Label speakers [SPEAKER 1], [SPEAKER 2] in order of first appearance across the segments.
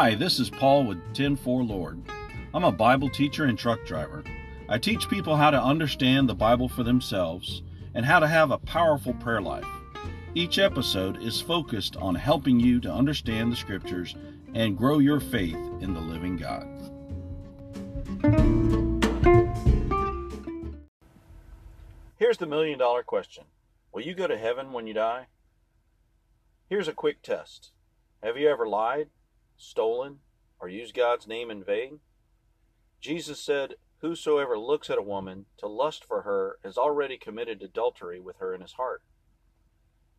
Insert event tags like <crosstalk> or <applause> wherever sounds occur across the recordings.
[SPEAKER 1] Hi, this is Paul with 104 Lord. I'm a Bible teacher and truck driver. I teach people how to understand the Bible for themselves and how to have a powerful prayer life. Each episode is focused on helping you to understand the scriptures and grow your faith in the living God. Here's the million dollar question Will you go to heaven when you die? Here's a quick test Have you ever lied, stolen, or used God's name in vain? Jesus said, Whosoever looks at a woman to lust for her has already committed adultery with her in his heart.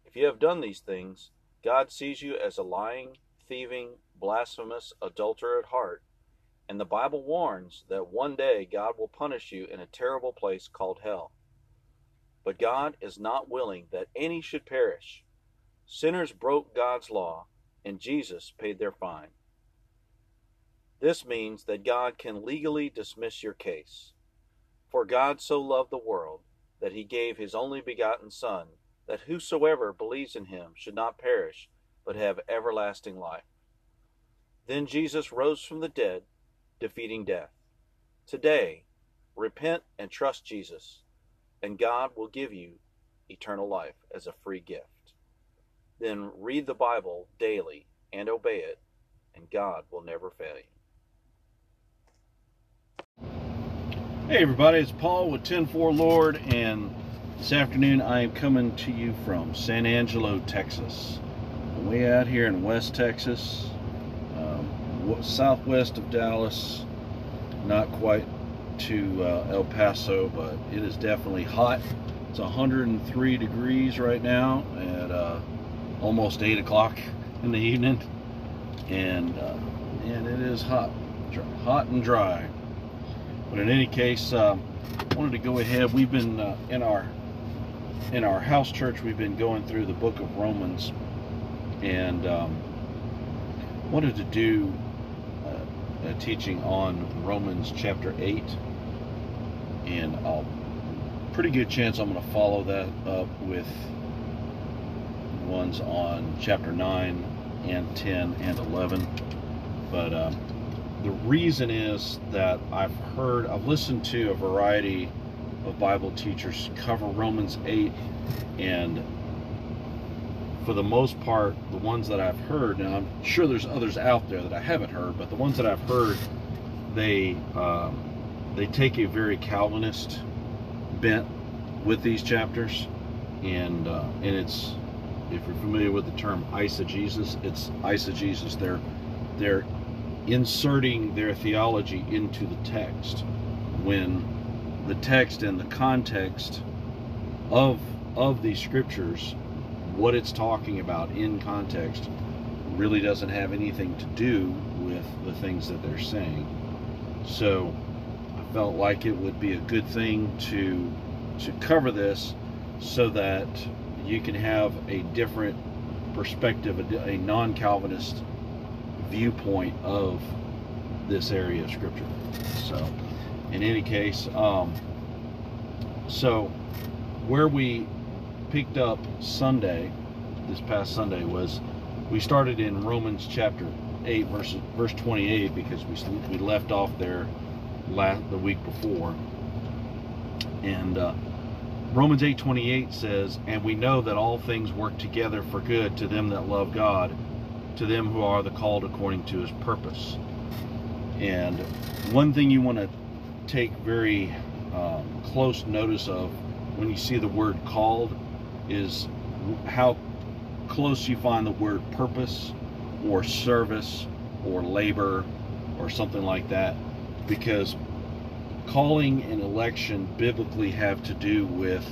[SPEAKER 1] If you have done these things, God sees you as a lying, thieving, blasphemous adulterer at heart, and the Bible warns that one day God will punish you in a terrible place called hell. But God is not willing that any should perish. Sinners broke God's law, and Jesus paid their fine. This means that God can legally dismiss your case. For God so loved the world that he gave his only begotten Son, that whosoever believes in him should not perish, but have everlasting life. Then Jesus rose from the dead, defeating death. Today, repent and trust Jesus, and God will give you eternal life as a free gift. Then read the Bible daily and obey it, and God will never fail you. Hey everybody, it's Paul with 104 Lord, and this afternoon I am coming to you from San Angelo, Texas. Way out here in West Texas, um, southwest of Dallas, not quite to uh, El Paso, but it is definitely hot. It's 103 degrees right now at uh, almost 8 o'clock in the evening, and uh, and it is hot, hot and dry. But in any case, um, wanted to go ahead. We've been uh, in our in our house church. We've been going through the book of Romans, and um, wanted to do uh, a teaching on Romans chapter eight, and I'll pretty good chance I'm going to follow that up with ones on chapter 9 and 10 and 11. But um, the reason is that I've heard, I've listened to a variety of Bible teachers cover Romans 8, and for the most part, the ones that I've heard, and I'm sure there's others out there that I haven't heard, but the ones that I've heard, they um, they take a very Calvinist bent with these chapters, and uh, and it's if you're familiar with the term eisegesis, it's eisegesis. They're they're inserting their theology into the text when the text and the context of of these scriptures what it's talking about in context really doesn't have anything to do with the things that they're saying so I felt like it would be a good thing to to cover this so that you can have a different perspective a, a non-calvinist viewpoint of this area of scripture. So, in any case, um, so where we picked up Sunday, this past Sunday, was we started in Romans chapter 8, verse, verse 28, because we, we left off there last, the week before. And uh, Romans 8:28 says, "And we know that all things work together for good to them that love God, to them who are the called according to his purpose. And one thing you want to take very um, close notice of when you see the word called is how close you find the word purpose or service or labor or something like that because calling and election biblically have to do with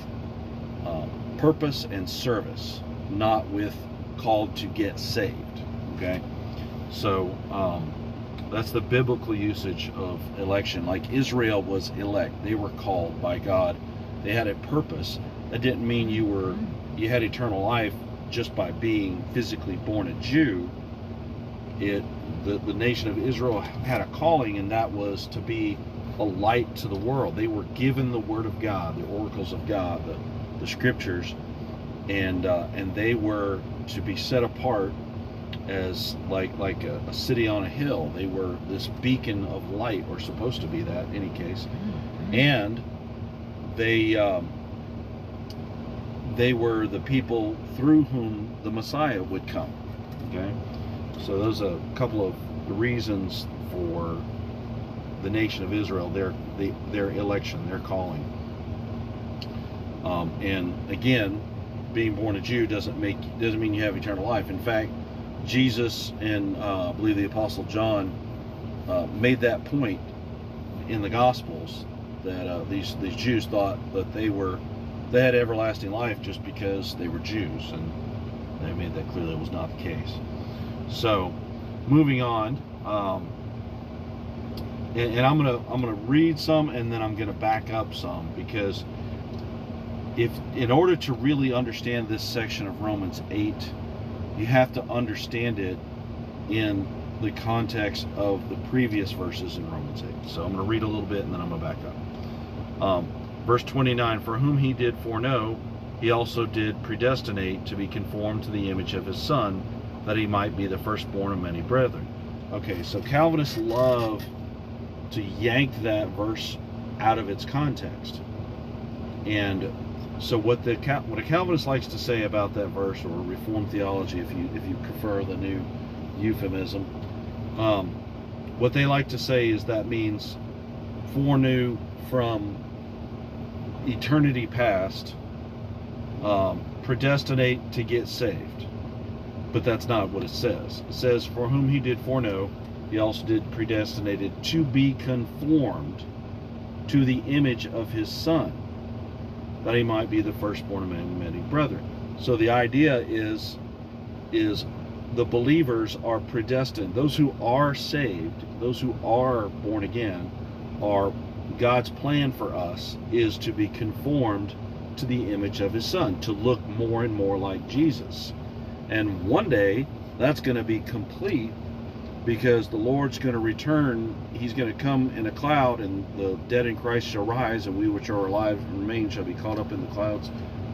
[SPEAKER 1] um, purpose and service not with called to get saved Okay, so um, that's the biblical usage of election. Like Israel was elect; they were called by God. They had a purpose. That didn't mean you were you had eternal life just by being physically born a Jew. It the, the nation of Israel had a calling, and that was to be a light to the world. They were given the Word of God, the oracles of God, the, the Scriptures, and uh, and they were to be set apart as like like a, a city on a hill. They were this beacon of light, or supposed to be that, in any case, and they um, they were the people through whom the Messiah would come. Okay, so those are a couple of reasons for the nation of Israel, their the, their election, their calling. Um, and again, being born a Jew doesn't make doesn't mean you have eternal life. In fact, Jesus and uh, I believe the Apostle John uh, made that point in the Gospels that uh, these these Jews thought that they were they had everlasting life just because they were Jews, and they made that clear that was not the case. So, moving on, um, and, and I'm gonna I'm gonna read some, and then I'm gonna back up some because if in order to really understand this section of Romans 8, you have to understand it in the context of the previous verses in Romans 8. So I'm going to read a little bit and then I'm going to back up. Um, verse 29 For whom he did foreknow, he also did predestinate to be conformed to the image of his Son, that he might be the firstborn of many brethren. Okay, so Calvinists love to yank that verse out of its context. And so what the what a Calvinist likes to say about that verse, or Reformed theology, if you if you prefer the new euphemism, um, what they like to say is that means foreknew from eternity past, um, predestinate to get saved. But that's not what it says. It says, "For whom he did foreknow, he also did predestinated to be conformed to the image of his Son." that he might be the firstborn among many brethren. So the idea is is the believers are predestined. Those who are saved, those who are born again, are God's plan for us is to be conformed to the image of his son, to look more and more like Jesus. And one day that's going to be complete because the Lord's going to return. He's going to come in a cloud, and the dead in Christ shall rise, and we which are alive and remain shall be caught up in the clouds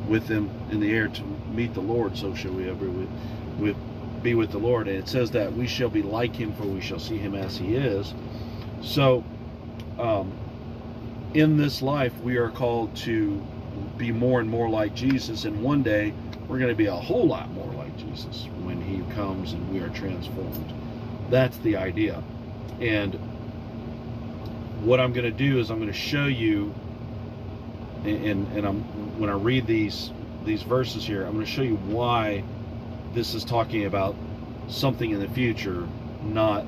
[SPEAKER 1] with them in the air to meet the Lord. So shall we ever with, with, be with the Lord. And it says that we shall be like him, for we shall see him as he is. So, um, in this life, we are called to be more and more like Jesus, and one day we're going to be a whole lot more like Jesus when he comes and we are transformed. That's the idea. And what I'm going to do is I'm going to show you, and, and I'm when I read these these verses here, I'm going to show you why this is talking about something in the future, not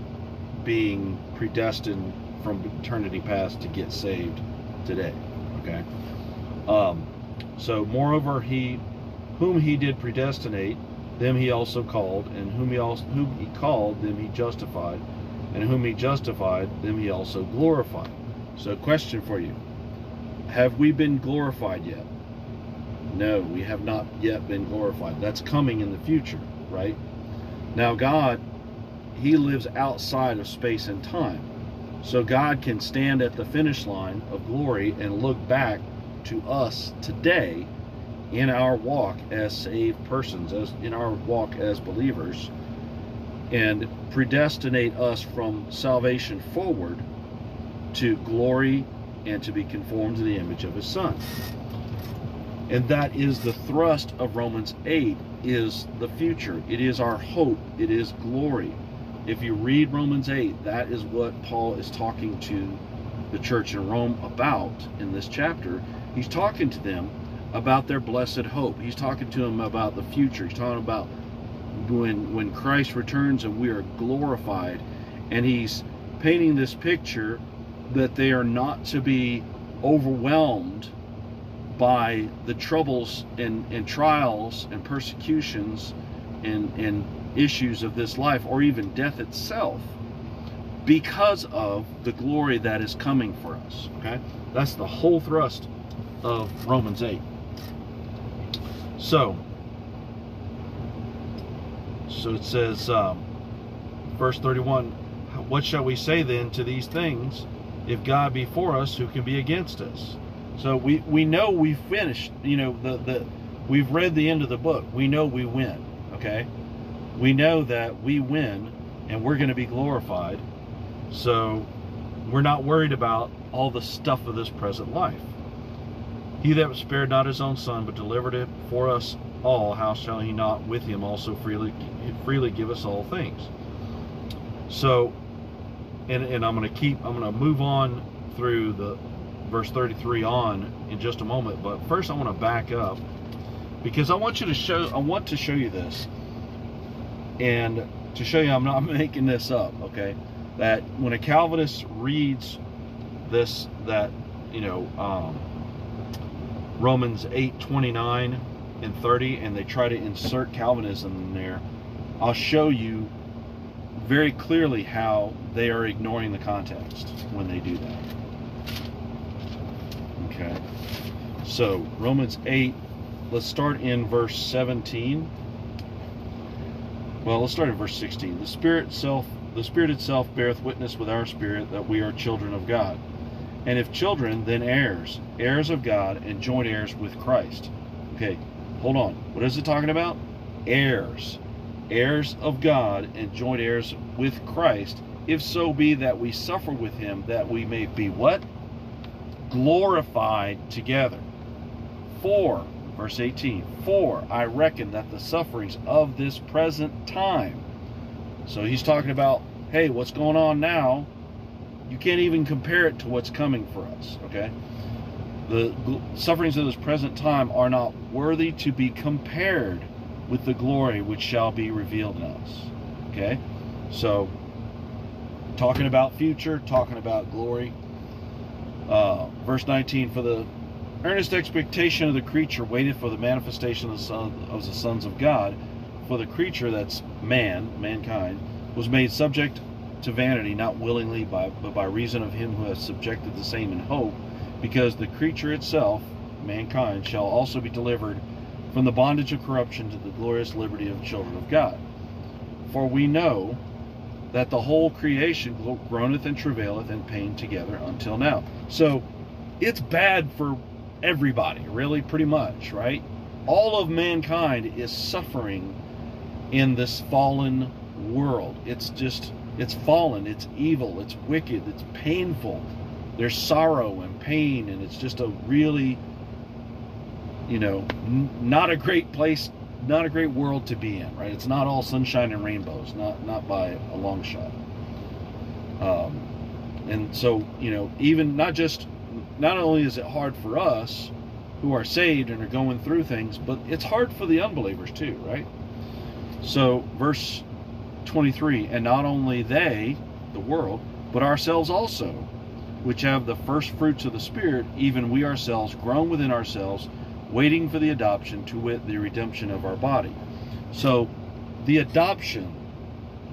[SPEAKER 1] being predestined from eternity past to get saved today. Okay. Um, so, moreover, he whom he did predestinate, them he also called, and whom he also whom he called, them he justified, and whom he justified, them he also glorified. So, question for you: Have we been glorified yet? No, we have not yet been glorified. That's coming in the future, right? Now, God, He lives outside of space and time. So, God can stand at the finish line of glory and look back to us today in our walk as saved persons, as in our walk as believers, and predestinate us from salvation forward to glory and to be conformed to the image of his son. And that is the thrust of Romans 8 is the future. It is our hope. It is glory. If you read Romans 8, that is what Paul is talking to the church in Rome about in this chapter. He's talking to them about their blessed hope. He's talking to them about the future. He's talking about when when Christ returns and we are glorified. And he's painting this picture that they are not to be overwhelmed by the troubles and, and trials and persecutions and, and issues of this life or even death itself because of the glory that is coming for us. Okay? That's the whole thrust of Romans 8. So, so it says, um, verse 31, what shall we say then to these things? If God be for us, who can be against us? So we, we know we've finished, you know, the, the, we've read the end of the book. We know we win, okay? we know that we win and we're going to be glorified. So we're not worried about all the stuff of this present life. He that spared not his own son, but delivered it for us all, how shall he not with him also freely freely give us all things? So, and, and I'm going to keep, I'm going to move on through the verse 33 on in just a moment. But first, I want to back up because I want you to show, I want to show you this, and to show you I'm not <laughs> making this up. Okay, that when a Calvinist reads this, that you know. Um, Romans 8 29 and 30 and they try to insert Calvinism in there, I'll show you very clearly how they are ignoring the context when they do that. Okay. So, Romans 8, let's start in verse 17. Well, let's start in verse 16. The Spirit itself, the Spirit itself beareth witness with our spirit that we are children of God. And if children, then heirs, heirs of God, and joint heirs with Christ. Okay, hold on. What is it talking about? Heirs. Heirs of God and joint heirs with Christ, if so be that we suffer with him, that we may be what? Glorified together. For, verse 18, for I reckon that the sufferings of this present time. So he's talking about, hey, what's going on now? you can't even compare it to what's coming for us, okay? The sufferings of this present time are not worthy to be compared with the glory which shall be revealed in us, okay? So, talking about future, talking about glory. Uh, verse 19, for the earnest expectation of the creature waited for the manifestation of the, son, of the sons of God. For the creature, that's man, mankind, was made subject to vanity, not willingly, by, but by reason of him who has subjected the same in hope, because the creature itself, mankind, shall also be delivered from the bondage of corruption to the glorious liberty of children of God. For we know that the whole creation groaneth and travaileth in pain together until now. So it's bad for everybody, really, pretty much, right? All of mankind is suffering in this fallen world. It's just it's fallen, it's evil, it's wicked, it's painful. There's sorrow and pain, and it's just a really, you know, n- not a great place, not a great world to be in, right? It's not all sunshine and rainbows, not not by a long shot. Um, and so, you know, even not just, not only is it hard for us who are saved and are going through things, but it's hard for the unbelievers too, right? So, verse 23 and not only they the world but ourselves also which have the first fruits of the spirit even we ourselves groan within ourselves waiting for the adoption to wit the redemption of our body. So the adoption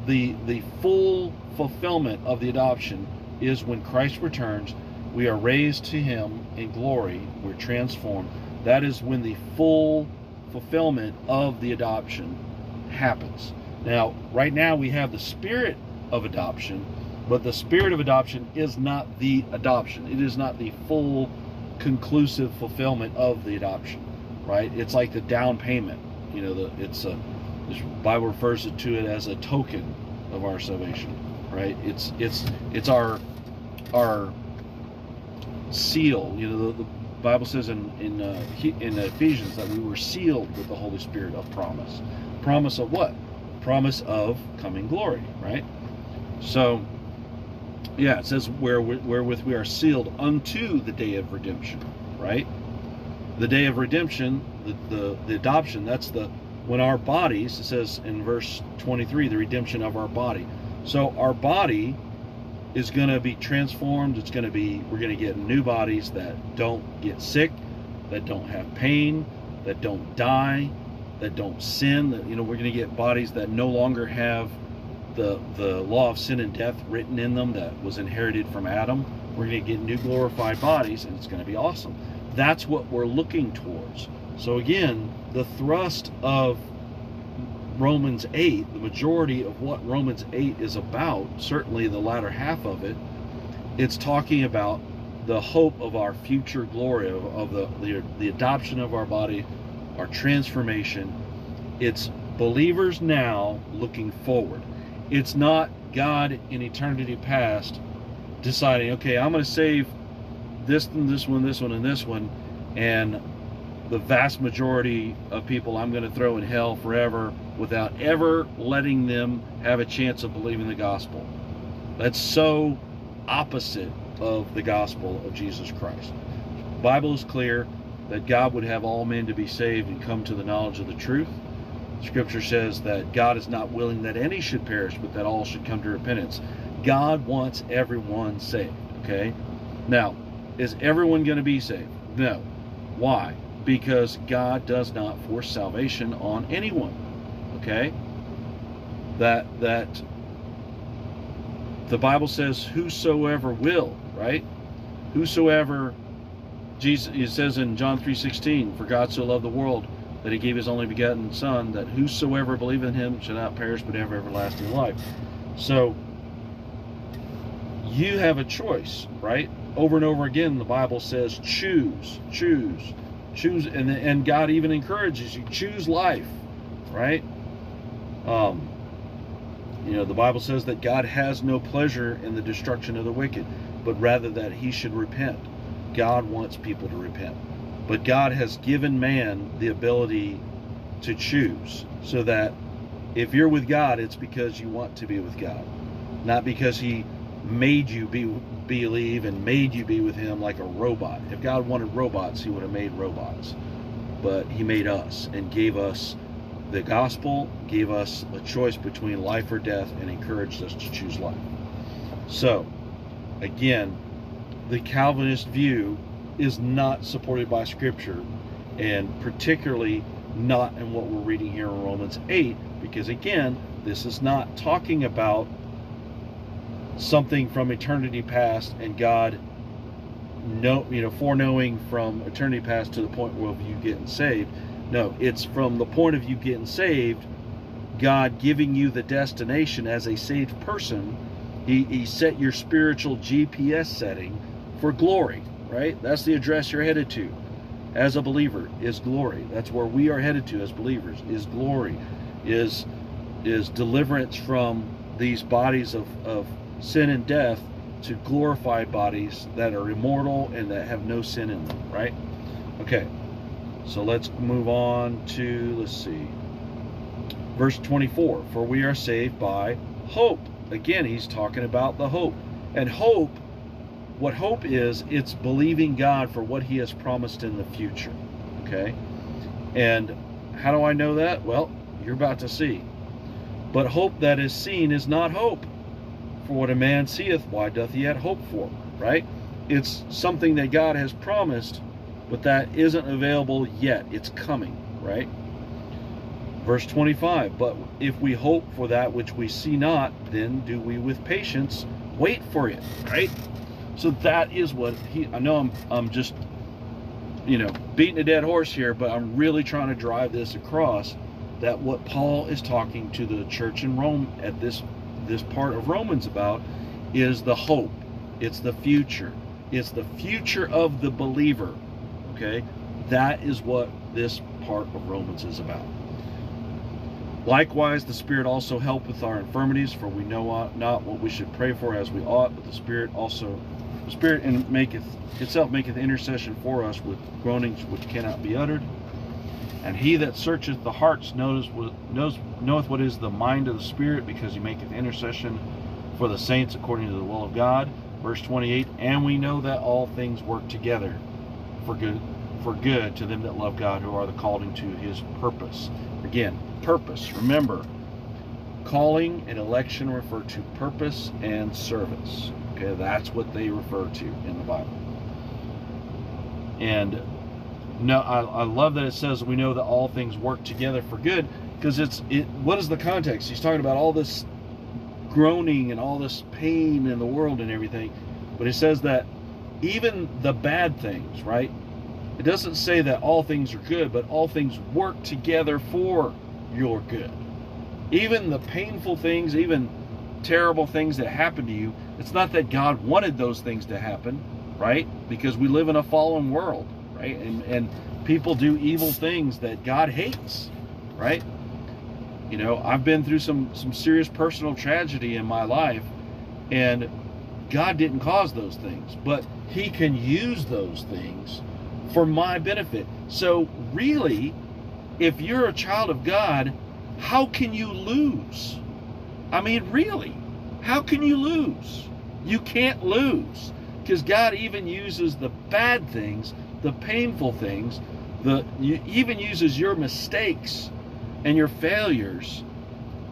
[SPEAKER 1] the the full fulfillment of the adoption is when Christ returns we are raised to him in glory we're transformed. That is when the full fulfillment of the adoption happens. Now, right now we have the spirit of adoption, but the spirit of adoption is not the adoption. It is not the full, conclusive fulfillment of the adoption, right? It's like the down payment. You know, the, it's a the Bible refers to it as a token of our salvation, right? It's it's it's our our seal. You know, the, the Bible says in in uh, in Ephesians that we were sealed with the Holy Spirit of promise. Promise of what? promise of coming glory, right? So, yeah, it says where wherewith we are sealed unto the day of redemption, right? The day of redemption, the, the, the adoption, that's the when our bodies, it says in verse 23, the redemption of our body. So our body is going to be transformed. It's going to be, we're going to get new bodies that don't get sick, that don't have pain, that don't die, that don't sin. That you know we're going to get bodies that no longer have the the law of sin and death written in them that was inherited from Adam. We're going to get new glorified bodies, and it's going to be awesome. That's what we're looking towards. So again, the thrust of Romans 8, the majority of what Romans 8 is about, certainly the latter half of it, it's talking about the hope of our future glory, of, of the, the, the adoption of our body, our transformation. It's Believers now looking forward. It's not God in eternity past deciding, okay, I'm going to save this and this one, this one, and this one, and the vast majority of people I'm going to throw in hell forever without ever letting them have a chance of believing the gospel. That's so opposite of the gospel of Jesus Christ. The Bible is clear that God would have all men to be saved and come to the knowledge of the truth. Scripture says that God is not willing that any should perish, but that all should come to repentance. God wants everyone saved, okay? Now, is everyone going to be saved? No. Why? Because God does not force salvation on anyone. Okay? That that the Bible says whosoever will, right? Whosoever Jesus it says in John 3:16, for God so loved the world that he gave his only begotten son that whosoever believe in him shall not perish but have everlasting life. So you have a choice, right? Over and over again the Bible says choose, choose, choose and and God even encourages you choose life, right? Um you know, the Bible says that God has no pleasure in the destruction of the wicked, but rather that he should repent. God wants people to repent. But God has given man the ability to choose so that if you're with God, it's because you want to be with God, not because he made you be believe and made you be with him like a robot. If God wanted robots, he would have made robots. But he made us and gave us the gospel gave us a choice between life or death and encouraged us to choose life. So, again, the Calvinist view is not supported by Scripture, and particularly not in what we're reading here in Romans 8, because again, this is not talking about something from eternity past and God know you know foreknowing from eternity past to the point where you getting saved no, it's from the point of you getting saved, God giving you the destination as a saved person. He, he set your spiritual GPS setting for glory, right? That's the address you're headed to as a believer is glory. That's where we are headed to as believers is glory, is is deliverance from these bodies of, of sin and death to glorified bodies that are immortal and that have no sin in them, right? Okay. So let's move on to, let's see, verse 24. For we are saved by hope. Again, he's talking about the hope. And hope, what hope is, it's believing God for what he has promised in the future. Okay? And how do I know that? Well, you're about to see. But hope that is seen is not hope. For what a man seeth, why doth he yet hope for? Right? It's something that God has promised but that isn't available yet. It's coming, right? Verse 25, but if we hope for that which we see not, then do we with patience wait for it, right? So that is what he, I know I'm, I'm just, you know, beating a dead horse here, but I'm really trying to drive this across that what Paul is talking to the church in Rome at this, this part of Romans about is the hope. It's the future. It's the future of the believer Okay? That is what this part of Romans is about. Likewise, the Spirit also helpeth our infirmities, for we know not what we should pray for as we ought, but the Spirit also, Spirit maketh itself maketh intercession for us with groanings which cannot be uttered. And he that searcheth the hearts knows, knows knoweth what is the mind of the Spirit, because he maketh intercession for the saints according to the will of God. Verse 28, and we know that all things work together for good for good to them that love God who are the called into his purpose. Again, purpose. Remember, calling and election refer to purpose and service. Okay, that's what they refer to in the Bible. And no, I, I love that it says we know that all things work together for good because it's it. What is the context? He's talking about all this groaning and all this pain in the world and everything, but it says that even the bad things, right? It doesn't say that all things are good, but all things work together for your good. Even the painful things, even terrible things that happen to you, it's not that God wanted those things to happen, right? Because we live in a fallen world, right? And, and people do evil things that God hates, right? You know, I've been through some some serious personal tragedy in my life, and God didn't cause those things, but He can use those things for my benefit. So, really, if you're a child of God, how can you lose? I mean, really, how can you lose? You can't lose because God even uses the bad things, the painful things, the even uses your mistakes and your failures.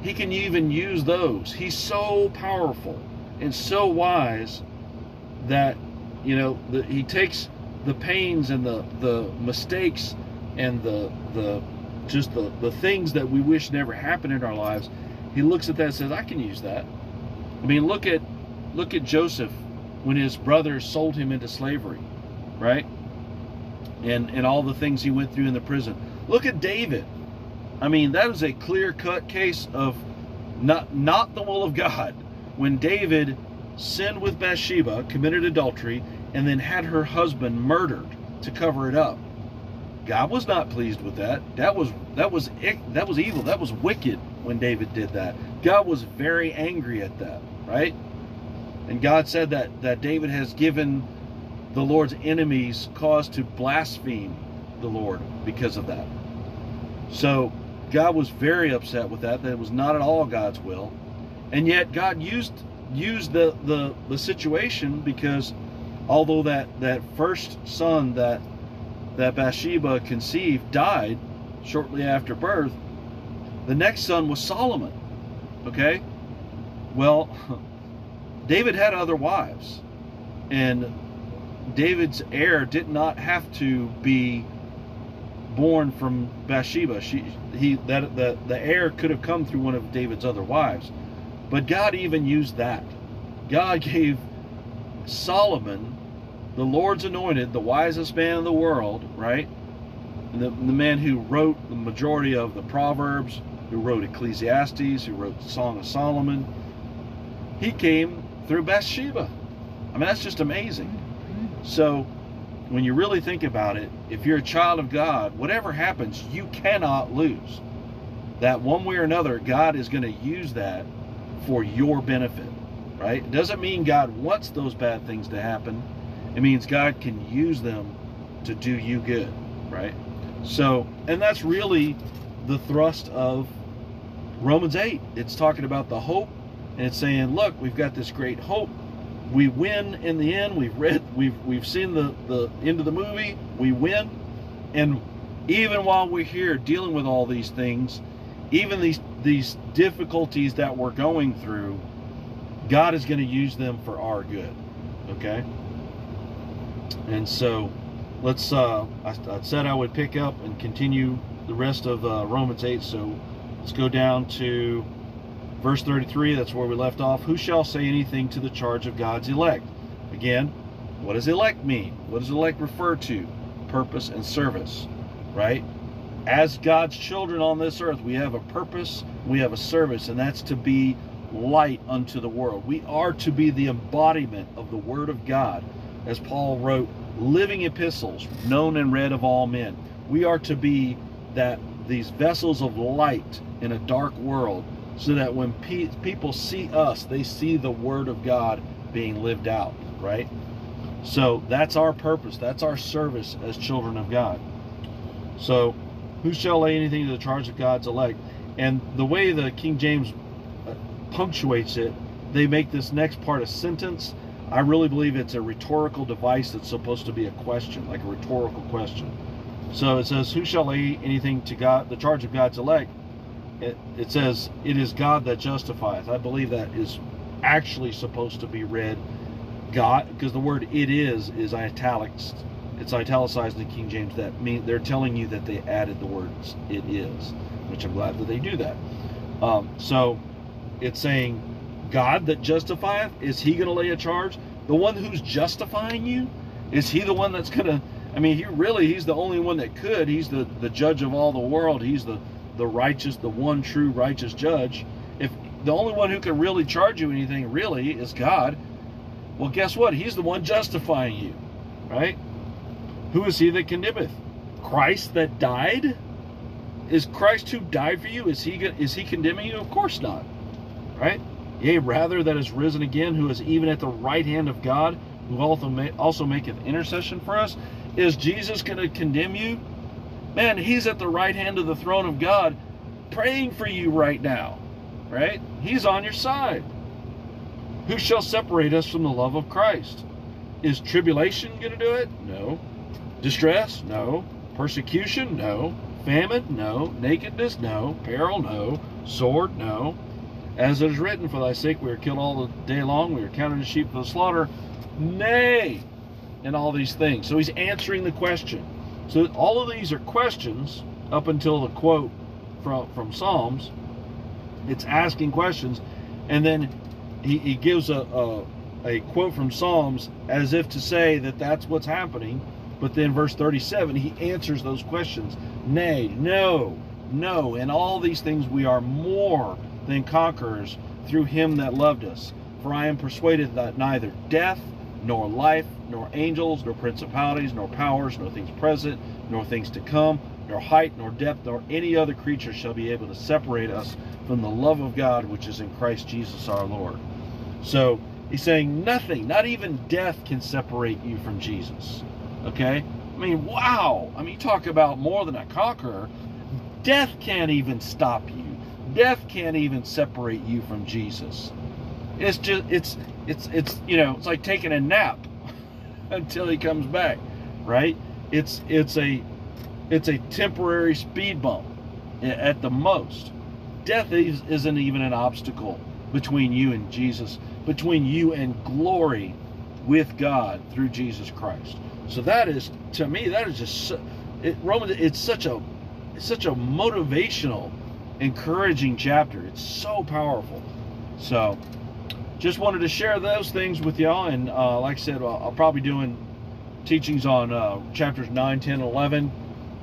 [SPEAKER 1] He can even use those. He's so powerful and so wise that you know the, he takes the pains and the the mistakes and the the just the the things that we wish never happened in our lives he looks at that and says i can use that i mean look at look at joseph when his brothers sold him into slavery right and and all the things he went through in the prison look at david i mean that is a clear cut case of not not the will of god when David sinned with Bathsheba, committed adultery, and then had her husband murdered to cover it up. God was not pleased with that. That was that was that was evil. That was wicked when David did that. God was very angry at that, right? And God said that that David has given the Lord's enemies cause to blaspheme the Lord because of that. So God was very upset with that. That it was not at all God's will and yet God used used the the, the situation because although that that first son that that Bathsheba conceived died shortly after birth, the next son was Solomon. Okay? Well, <laughs> David had other wives. And David's heir did not have to be born from Bathsheba. She he that the, the heir could have come through one of David's other wives. But God even used that. God <laughs> gave Solomon, the Lord's anointed, the wisest man in the world, right? The, the man who wrote the majority of the Proverbs, who wrote Ecclesiastes, who wrote the Song of Solomon. He came through Bathsheba. I mean, that's just amazing. So, when you really think about it, if you're a child of God, whatever happens, you cannot lose. That one way or another, God is going to use that for your benefit, right? It doesn't mean God wants those bad things to happen. It means God can use them to do you good, right? So, and that's really the thrust of Romans 8. It's talking about the hope and it's saying, look, we've got this great hope. We win in the end. We've read, we've we've seen the the end of the movie. We win, and even while we're here dealing with all these things, even these these difficulties that we're going through, God is going to use them for our good. Okay? And so let's uh I, I, said I would pick up and continue the rest of uh, Romans 8 so let's go down to verse 33 that's where we left off. Who shall say anything to the charge of God's elect? Again what does elect mean? What does elect refer to? Purpose and service right? As God's children on this earth, we have a purpose, we have a service, and that's to be light unto the world. We are to be the embodiment of the Word of God, as Paul wrote, living epistles, known and read of all men. We are to be that these vessels of light in a dark world, so that when pe- people see us, they see the Word of God being lived out, right? So that's our purpose. That's our service as children of God. So who shall lay anything to the charge of God's elect? And the way the King James uh, punctuates it, they make this next part a sentence. I really believe it's a rhetorical device that's supposed to be a question, like a rhetorical question. So it says, Who shall lay anything to God, the charge of God's elect? It, it says, It is God that justifieth. I believe that is actually supposed to be read God, because the word it is is italics it's italicized in the King James. That mean they're telling you that they added the words "it is," which I'm glad that they do that. Um, so it's saying, God that justifieth is He going to lay a charge? The one who's justifying you is He the one that's going to? I mean, he really He's the only one that could. He's the the judge of all the world. He's the the righteous, the one true righteous judge. If the only one who can really charge you anything really is God, well, guess what? He's the one justifying you, right? Who is he that condemneth? Christ that died? is Christ who died for you? Is he is he condemning you? Of course not. Right? Yea, rather that is risen again, who is even at the right hand of God, who also also maketh intercession for us. Is Jesus going to condemn you? Man, he's at the right hand of the throne of God, praying for you right now. Right? He's on your side. Who shall separate us from the love of Christ? Is tribulation going to do it? No. Distress? No. Persecution? No. Famine? No. Nakedness? No. Peril? No. Sword? No. As it is written, For thy sake we are killed all the day long, we are counted as sheep for the slaughter. Nay, and all these things. So he's answering the question. So all of these are questions up until the quote from, from Psalms. It's asking questions. And then he, he gives a, a, a quote from Psalms as if to say that that's what's happening. But then verse 37, he answers those questions. Nay, no, no. In all these things we are more than conquerors through him that loved us. For I am persuaded that neither death, nor life, nor angels, nor principalities, nor powers, nor things present, nor things to come, nor height, nor depth, nor any other creature shall be able to separate us from the love of God which is in Christ Jesus our Lord. So he's saying nothing, not even death can separate you from Jesus. Okay? I mean, wow. I mean, you talk about more than a conqueror. Death can't even stop you. Death can't even separate you from Jesus. It's just it's it's it's you know, it's like taking a nap <laughs> until he comes back, right? It's it's a it's a temporary speed bump at the most. Death is, isn't even an obstacle between you and Jesus, between you and glory with God through Jesus Christ. So that is to me that is just it Romans it's such a it's such a motivational encouraging chapter. It's so powerful. So just wanted to share those things with y'all. And uh, like I said, I'll, I'll, probably doing teachings on uh, chapters 9, 10, 11.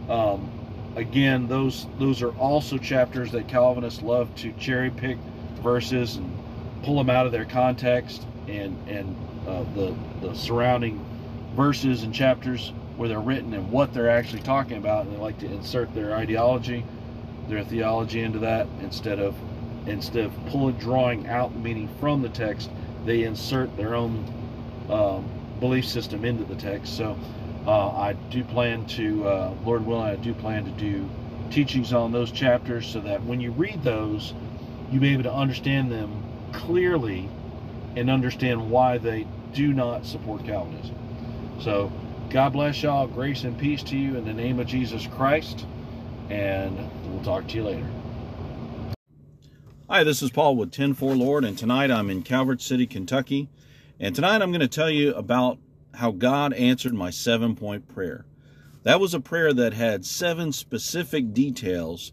[SPEAKER 1] Um, again, those those are also chapters that Calvinists love to cherry pick verses and pull them out of their context and and uh, the the surrounding verses and chapters where they're written and what they're actually talking about, and they like to insert their ideology, their theology into that instead of instead of pulling drawing out meaning from the text they insert their own um, belief system into the text. So uh, i do plan to uh, lord willing i do plan to do teachings on those chapters so that when you read those you be able to understand them clearly and understand why they do not support calvinism. So god bless y'all. Grace and peace to you in the name of jesus christ and we'll talk to you later Hi, this is Paul with 104 Lord, and tonight I'm in Calvert City, Kentucky. And tonight I'm going to tell you about how God answered my seven point prayer. That was a prayer that had seven specific details,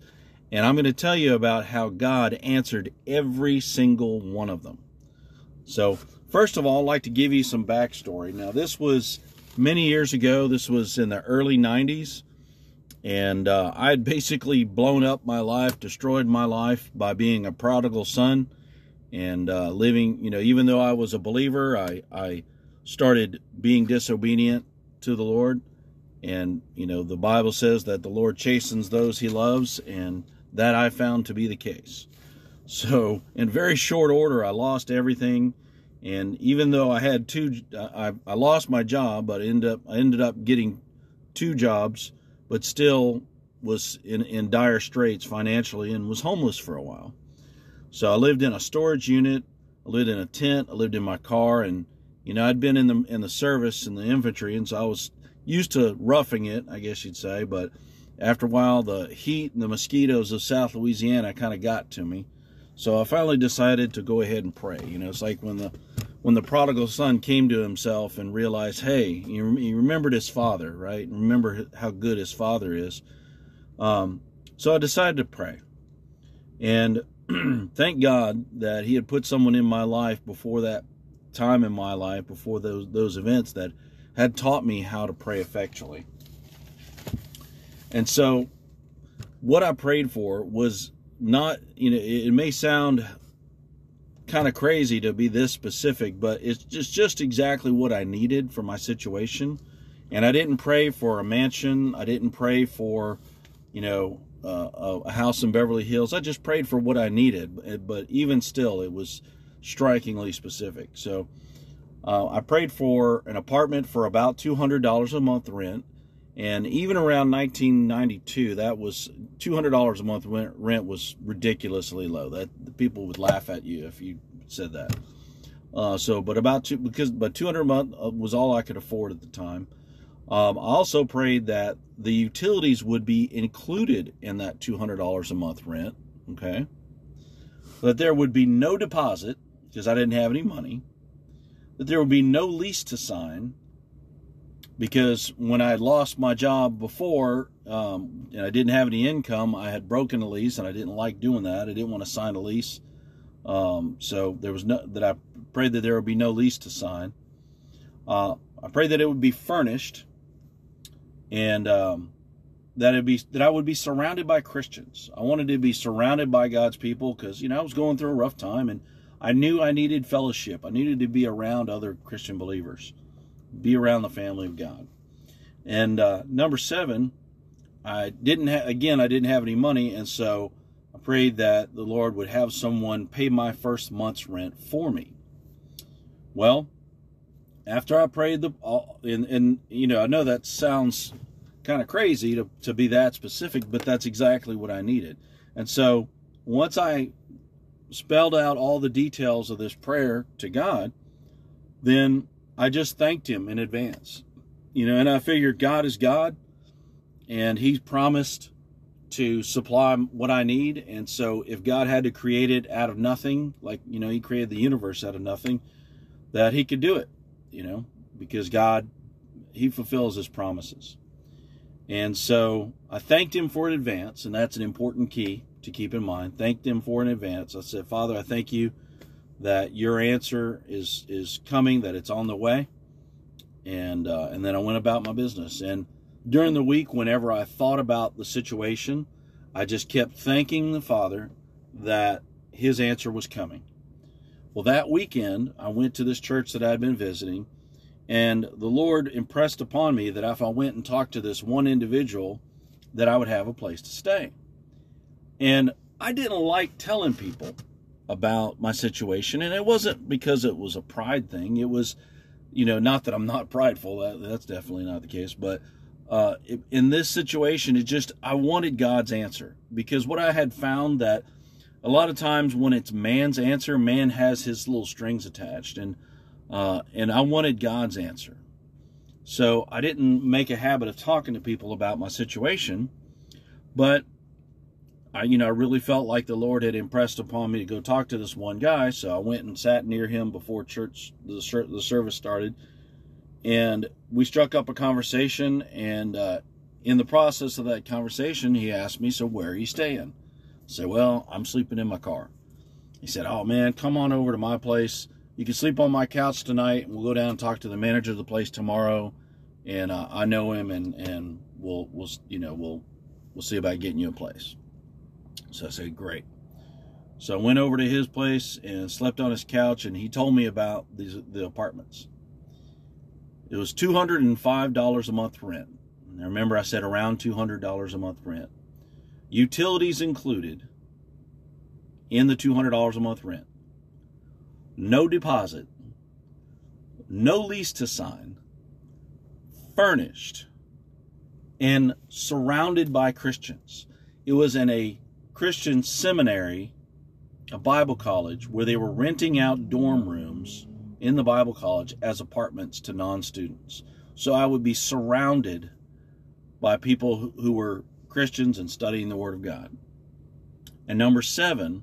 [SPEAKER 1] and I'm going to tell you about how God answered every single one of them. So, first of all, I'd like to give you some backstory. Now, this was many years ago, this was in the early 90s. And uh, I had basically blown up my life, destroyed my life by being a prodigal son and uh, living, you know, even though I was a believer, I, I started being disobedient to the Lord. And, you know, the Bible says that the Lord chastens those he loves, and that I found to be the case. So, in very short order, I lost everything. And even though I had two, I, I lost my job, but ended up, I ended up getting two jobs but still was in, in dire straits financially and was homeless for a while. So I lived in a storage unit, I lived in a tent, I lived in my car, and you know I'd been in the in the service in the infantry, and so I was used to roughing it, I guess you'd say. But after a while, the heat and the mosquitoes of South Louisiana kind of got to me. So I finally decided to go ahead and pray. You know, it's like when the when the prodigal son came to himself and realized, hey, he, remembered his father, right? Remember how good his father is. Um, so I decided to pray. And <clears throat> thank God that he had put someone in my life before that time in my life, before those, those events that had taught me how to pray effectually. And so what I prayed for was not, you know, it, it may sound kind of crazy to be this specific, but it's just just exactly what I needed for my situation. And I didn't pray for a mansion. I didn't pray for, you know, uh, a house in Beverly Hills. I just prayed for what I needed, but even still, it was strikingly specific. So uh, I prayed for an apartment for about $200 a month rent. And even around 1992, that was $200 a month rent was ridiculously low. That people would laugh at you if you said that. Uh, so, but about two, because, but 200 a month uh, was all I could afford at the time. Um, I also prayed that the utilities would be included in that $200 a month rent. Okay. That there would be no deposit because I didn't have any money. That there would be no lease to sign because when I had lost my job before um, and I didn't have any income, I had broken a lease and I didn't like doing that. I didn't want to sign a lease. Um, so there was no that I prayed that there would be no lease to sign. Uh, I prayed that it would be furnished and um, that it be that I would be surrounded by Christians. I wanted to be surrounded by God's people because you know I was going through a rough time and I knew I needed fellowship. I needed to be around other Christian believers, be around the family of God. And uh, number seven, I didn't have again I didn't have any money, and so I prayed that the Lord would have someone pay my first month's rent for me. Well, after I prayed the and and you know I know that sounds kind of crazy to to be that specific, but that's exactly what I needed. And so once I spelled out all the details of this prayer to God, then I just thanked him in advance. You know, and I figured God is God and he's promised to supply what I need. And so if God had to create it out of nothing, like, you know, he created the universe out of nothing, that he could do it you know, because God, He fulfills His promises. And so I thanked Him for in advance, and that's an important key to keep in mind. Thanked Him for in advance. I said, Father, I thank you that your answer is is coming, that it's on the way. And uh, and then I went about my business. And during the week, whenever I thought about the situation, I just kept thanking the Father that His answer was coming. Well, that weekend, I went to this church that I'd been visiting, and the Lord impressed upon me that if I went and talked to this one individual, that I would have a place to stay. And I didn't like telling people about my situation, and it wasn't because it was a pride thing. It was, you know, not that I'm not prideful. That, that's definitely not the case, but uh, in this situation, it just I wanted God's answer because what I had found that a lot of times when it's man's answer, man has his little strings attached, and uh, and I wanted God's answer. So I didn't make a habit of talking to people about my situation, but I, you know, I really felt like the Lord had impressed upon me to go talk to this one guy. So I went and sat near him before church the, the service started, and we struck up a conversation. And uh, in the process of that conversation, he asked me, "So where are you staying?" Say, well, I'm sleeping in my car. He said, oh man, come on over to my place. You can sleep on my couch tonight, and we'll go down and talk to the manager of the place tomorrow. And uh, I know him, and and we'll we'll you know we'll we'll see about getting you a place. So I said, great. So I went over to his place and slept on his couch, and he told me about these the apartments. It was two hundred and five dollars a month rent. And remember, I said around two hundred dollars a month rent utilities included in the $200 a month rent, no deposit, no lease to sign, furnished, and surrounded by Christians. It was in a Christian seminary, a Bible college, where they were renting out dorm rooms in the Bible college as apartments to non students. So I would be surrounded by people who were Christians and studying the Word of God. And number seven,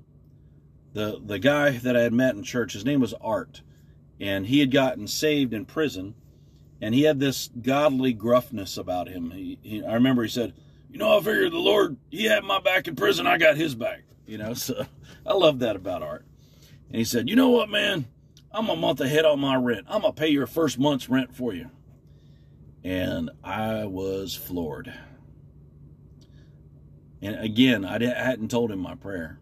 [SPEAKER 1] the, the guy that I had met in church, his name was Art, and he had gotten saved in prison, and he had this godly gruffness about him. He, he, I remember he said, You know, I figured the Lord, he had my back in prison, I got his back. You know, <laughs> so I love that about Art. And he said, You know what, man? I'm a month ahead on my rent. I'm going to pay your first month's rent for you. And I was floored. And again, I hadn't told him my prayer.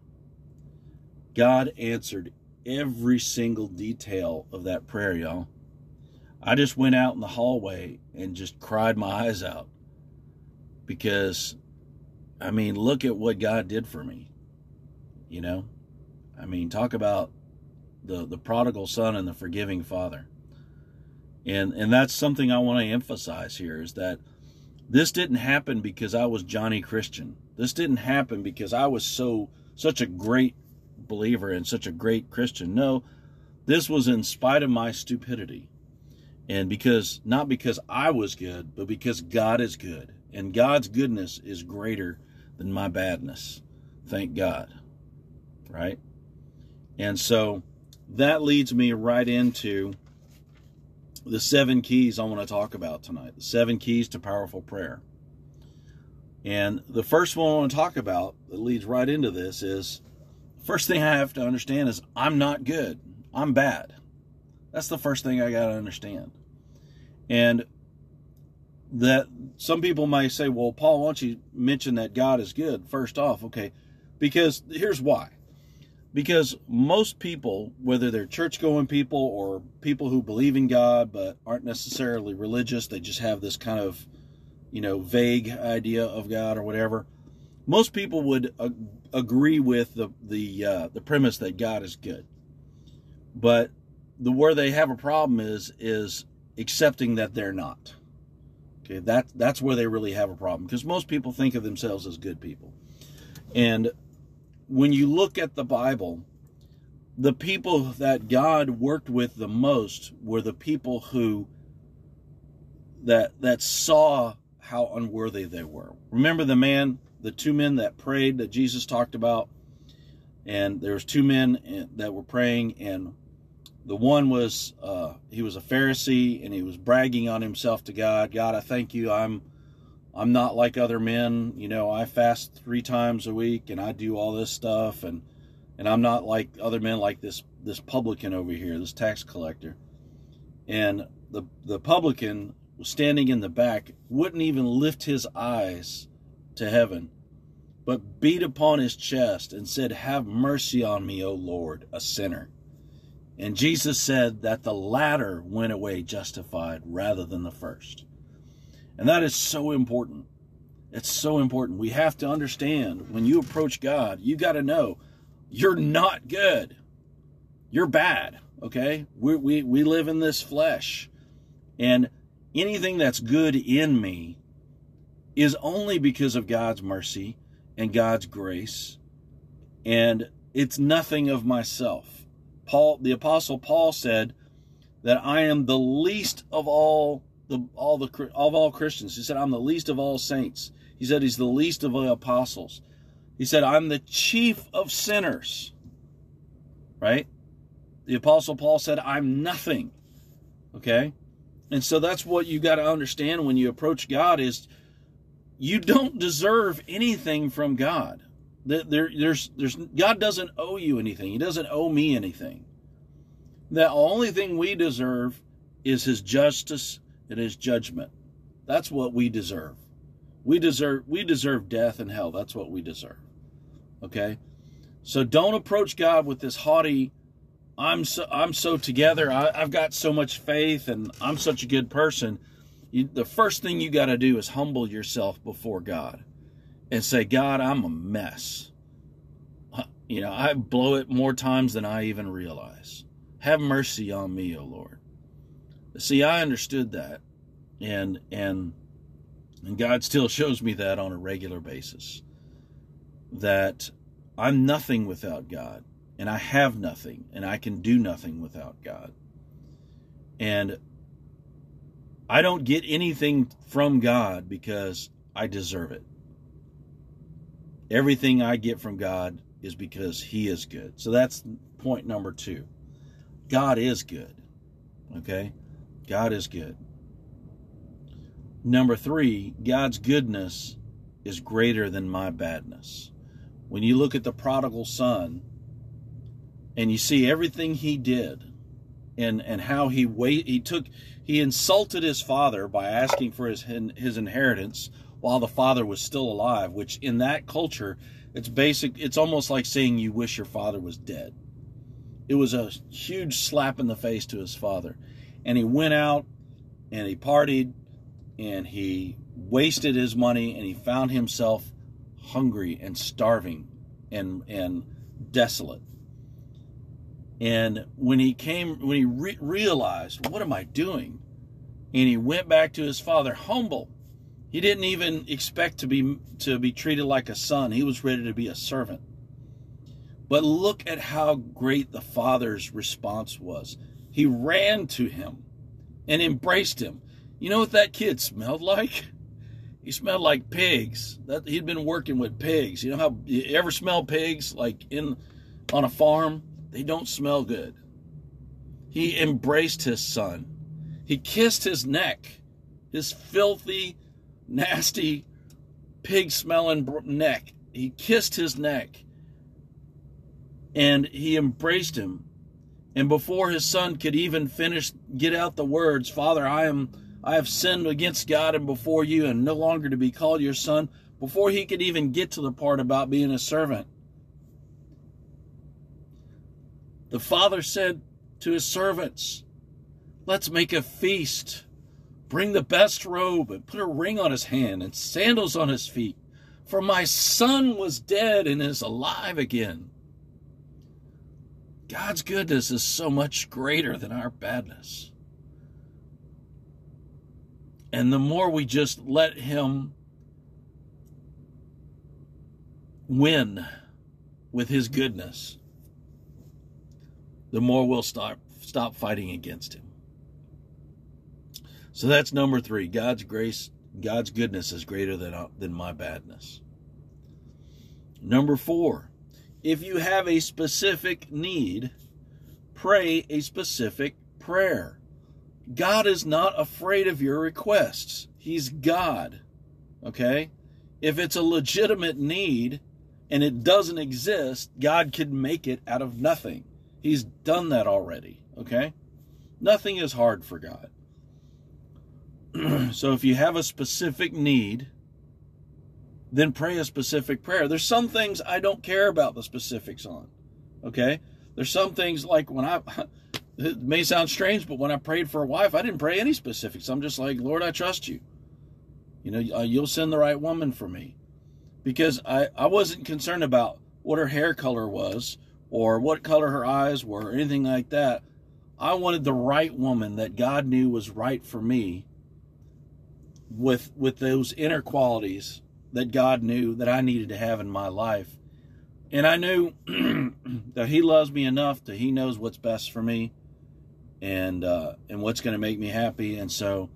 [SPEAKER 1] God answered every single detail of that prayer, y'all. I just went out in the hallway and just cried my eyes out because I mean, look at what God did for me. You know? I mean, talk about the the prodigal son and the forgiving father. And and that's something I want to emphasize here is that this didn't happen because I was Johnny Christian. This didn't happen because I was so such a great believer and such a great Christian. No, this was in spite of my stupidity. And because not because I was good, but because God is good. And God's goodness is greater than my badness. Thank God. Right? And so that leads me right into the seven keys I want to talk about tonight. The seven keys to powerful prayer. And the first one I want to talk about that leads right into this is first thing I have to understand is I'm not good. I'm bad. That's the first thing I got to understand. And that some people may say, well, Paul, why don't you mention that God is good first off? Okay, because here's why. Because most people, whether they're church going people or people who believe in God but aren't necessarily religious, they just have this kind of, you know, vague idea of God or whatever. Most people would agree with the the uh, the premise that God is good, but the where they have a problem is is accepting that they're not. Okay, that that's where they really have a problem because most people think of themselves as good people. And when you look at the Bible, the people that God worked with the most were the people who that that saw how unworthy they were. Remember the man, the two men that prayed that Jesus talked about, and there was two men eh, that were praying, and the one was uh, he was a Pharisee and he was bragging on himself to God. God, I thank you. I'm I'm not like other men. You know, I fast three times a week and I do all this stuff and and I'm not like other men like this this publican over here, this tax collector. And the the publican was standing in the back, wouldn't even lift his eyes to heaven, but beat upon his chest and said, Have mercy on me, O Lord, a sinner. And Jesus said that the latter went away justified rather than the first. And that is so important. It's so important. We have to understand when you approach God, you got to know you're not good. You're bad, okay? We, we, we live in this flesh. And anything that's good in me is only because of God's mercy and God's grace. And it's nothing of myself. Paul, the apostle Paul said that I am the least of all the all the of all Christians. He said I'm the least of all saints. He said he's the least of the apostles. He said I'm the chief of sinners. Right? The apostle Paul said I'm nothing. Okay? And so that's what you got to understand when you approach God is you don't deserve anything from God. There, there's, there's, God doesn't owe you anything. He doesn't owe me anything. The only thing we deserve is His justice and His judgment. That's what we deserve. We deserve, we deserve death and hell. That's what we deserve. Okay, so don't approach God with this haughty. I'm so, I'm so together. I, have got so much faith, and I'm such a good person. You, the first thing you got to do is humble yourself before God and say, God, I'm a mess. Uh, you know, I blow it more times than I even realize. Have mercy on me, O Lord. See, I understood that, and and and God still shows me that on a regular basis. That I'm nothing without God, and I have nothing, and I can do nothing without God. And I don't get anything from God because I deserve it. Everything I get from God is because He is good. So that's point number two. God is good. Okay? God is good. Number three, God's goodness is greater than my badness. When you look at the prodigal son and you see everything he did and, and how he wait, he took, he insulted his father by asking for his, his inheritance while the father was still alive, which in that culture, it's basic, it's almost like saying you wish your father was dead. It was a huge slap in the face to his father. And he went out and he partied and he wasted his money and he found himself hungry and starving and and desolate. And when he came, when he re- realized, what am I doing? And he went back to his father humble. He didn't even expect to be to be treated like a son. He was ready to be a servant. But look at how great the father's response was. He ran to him and embraced him. You know what that kid smelled like? He smelled like pigs. That he'd been working with pigs. You know how you ever smell pigs like in on a farm? They don't smell good. He embraced his son. He kissed his neck, his filthy, nasty, pig smelling neck. He kissed his neck and he embraced him. And before his son could even finish, get out the words, Father, I am, I have sinned against God and before you and no longer to be called your son, before he could even get to the part about being a servant, The father said to his servants, Let's make a feast. Bring the best robe and put a ring on his hand and sandals on his feet. For my son was dead and is alive again. God's goodness is so much greater than our badness. And the more we just let Him win with His goodness, the more we'll stop stop fighting against him. So that's number 3. God's grace, God's goodness is greater than uh, than my badness. Number 4. If you have a specific need, pray a specific prayer. God is not afraid of your requests. He's God. Okay? If it's a legitimate need and it doesn't exist, God can make it out of nothing. He's done that already, okay? Nothing is hard for God. <clears throat> so if you have a specific need, then pray a specific prayer. There's some things I don't care about the specifics on, okay? There's some things like when I, <laughs> it may sound strange, but when I prayed for a wife, I didn't pray any specifics. I'm just like, Lord, I trust you. You know, uh, you'll send the right woman for me. Because I, I wasn't concerned about what her hair color was or what color her eyes were or anything like that. I wanted the right woman that God knew was right for me with with those inner qualities that God knew that I needed to have in my life. And I knew <clears throat> that he loves me enough that he knows what's best for me and uh, and what's going to make me happy and so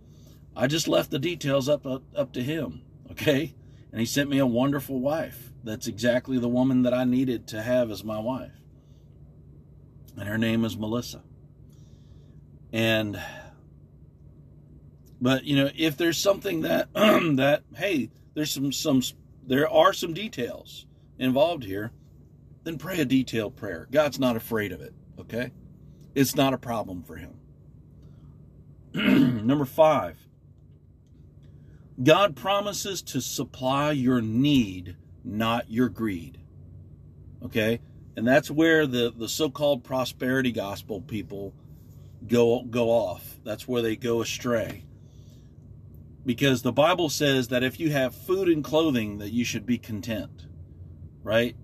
[SPEAKER 1] I just left the details up, up up to him, okay? And he sent me a wonderful wife. That's exactly the woman that I needed to have as my wife and her name is Melissa. And but you know, if there's something that <clears throat> that hey, there's some some there are some details involved here, then pray a detailed prayer. God's not afraid of it, okay? It's not a problem for him. <clears throat> Number 5. God promises to supply your need, not your greed. Okay? And that's where the, the so-called prosperity gospel people go go off. That's where they go astray. Because the Bible says that if you have food and clothing that you should be content. Right?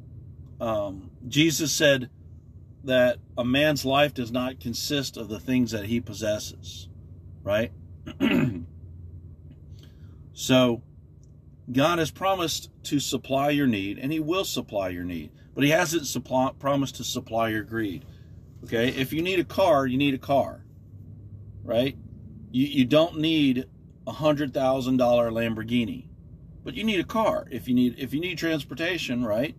[SPEAKER 1] Um, Jesus said that a man's life does not consist of the things that he possesses. Right? <clears throat> so God has promised to supply your need and he will supply your need but he hasn't supply, promised to supply your greed. Okay, if you need a car, you need a car, right? You, you don't need a hundred thousand dollar Lamborghini, but you need a car if you need if you need transportation, right?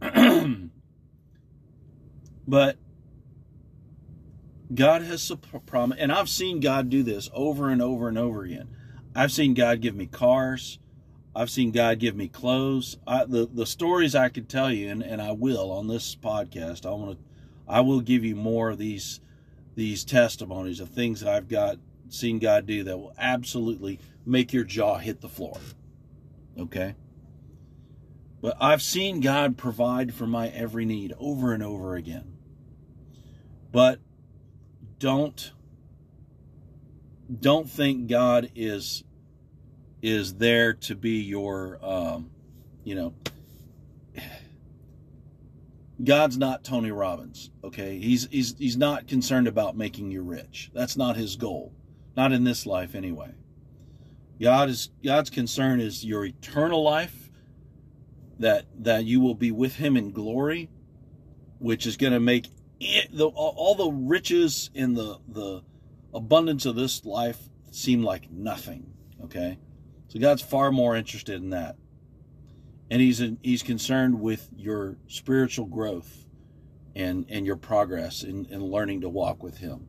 [SPEAKER 1] <clears throat> but God has promised, and I've seen God do this over and over and over again. I've seen God give me cars. I've seen God give me clothes. I, the the stories I could tell you, and, and I will on this podcast. I want to, I will give you more of these these testimonies of things that I've got seen God do that will absolutely make your jaw hit the floor. Okay. But I've seen God provide for my every need over and over again. But don't don't think God is is there to be your um, you know, God's not Tony Robbins, okay? He's he's he's not concerned about making you rich. That's not his goal. Not in this life anyway. God is God's concern is your eternal life that that you will be with him in glory, which is going to make it, the all the riches and the the abundance of this life seem like nothing, okay? So God's far more interested in that and he's he's concerned with your spiritual growth and and your progress in, in learning to walk with him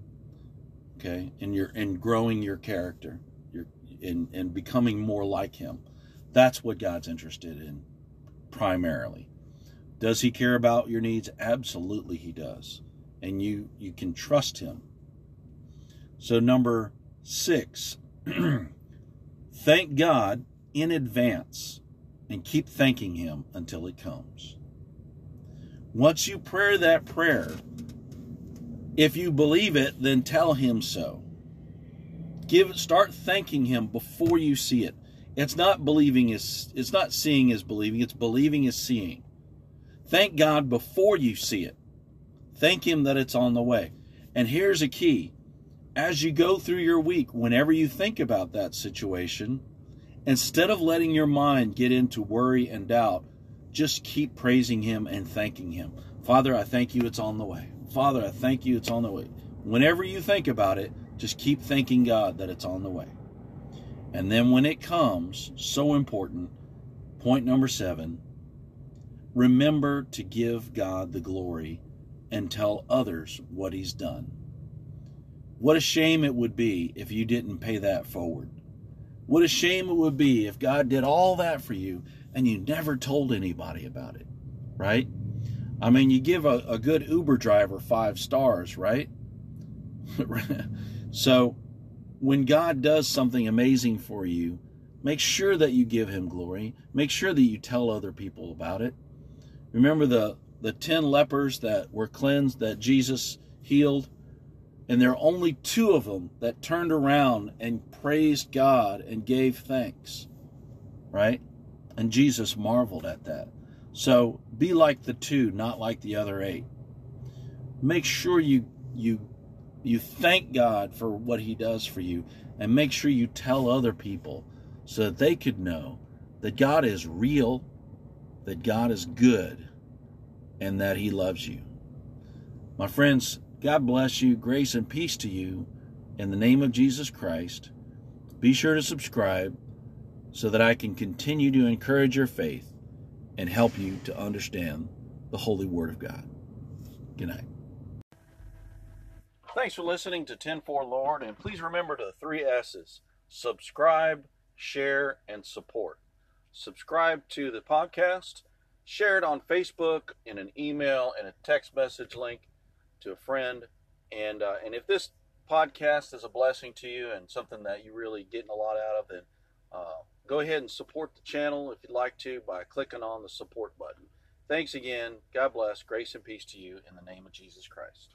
[SPEAKER 1] okay and you're and growing your character you're in and becoming more like him. That's what god's interested in primarily. Does he care about your needs? Absolutely he does. And you you can trust him. So number six <clears throat> thank god in advance and keep thanking Him until it comes. Once you pray that prayer, if you believe it, then tell Him so. Give start thanking Him before you see it. It's not believing is it's not seeing is believing, it's believing is seeing. Thank God before you see it. Thank Him that it's on the way. And here's a key. As you go through your week, whenever you think about that situation, Instead of letting your mind get into worry and doubt, just keep praising Him and thanking Him. Father, I thank you it's on the way. Father, I thank you it's on the way. Whenever you think about it, just keep thanking God that it's on the way. And then when it comes, so important, point number seven, remember to give God the glory and tell others what He's done. What a shame it would be if you didn't pay that forward. What a shame it would be if God did all that for you and you never told anybody about it, right? I mean, you give a, a good Uber driver five stars, right? <laughs> so when God does something amazing for you, make sure that you give him glory. Make sure that you tell other people about it. Remember the, the 10 lepers that were cleansed that Jesus healed? And there are only two of them that turned around and praised God and gave thanks. Right? And Jesus marveled at that. So be like the two, not like the other eight. Make sure you you you thank God for what he does for you and make sure you tell other people so that they could know that God is real, that God is good, and that he loves you. My friends, God bless you. Grace and peace to you in the name of Jesus Christ. Be sure to subscribe so that I can continue to encourage your faith and help you to understand the Holy Word of God. Good night. Thanks for listening to 10 4 Lord, and please remember the three S's subscribe, share, and support. Subscribe to the podcast, share it on Facebook, in an email, and a text message link to a friend. And uh, and if this podcast is a blessing to you and something that you're really getting a lot out of, then uh, go ahead and support the channel if you'd like to by clicking on the support button. Thanks again. God bless. Grace and peace to you in the name of Jesus Christ.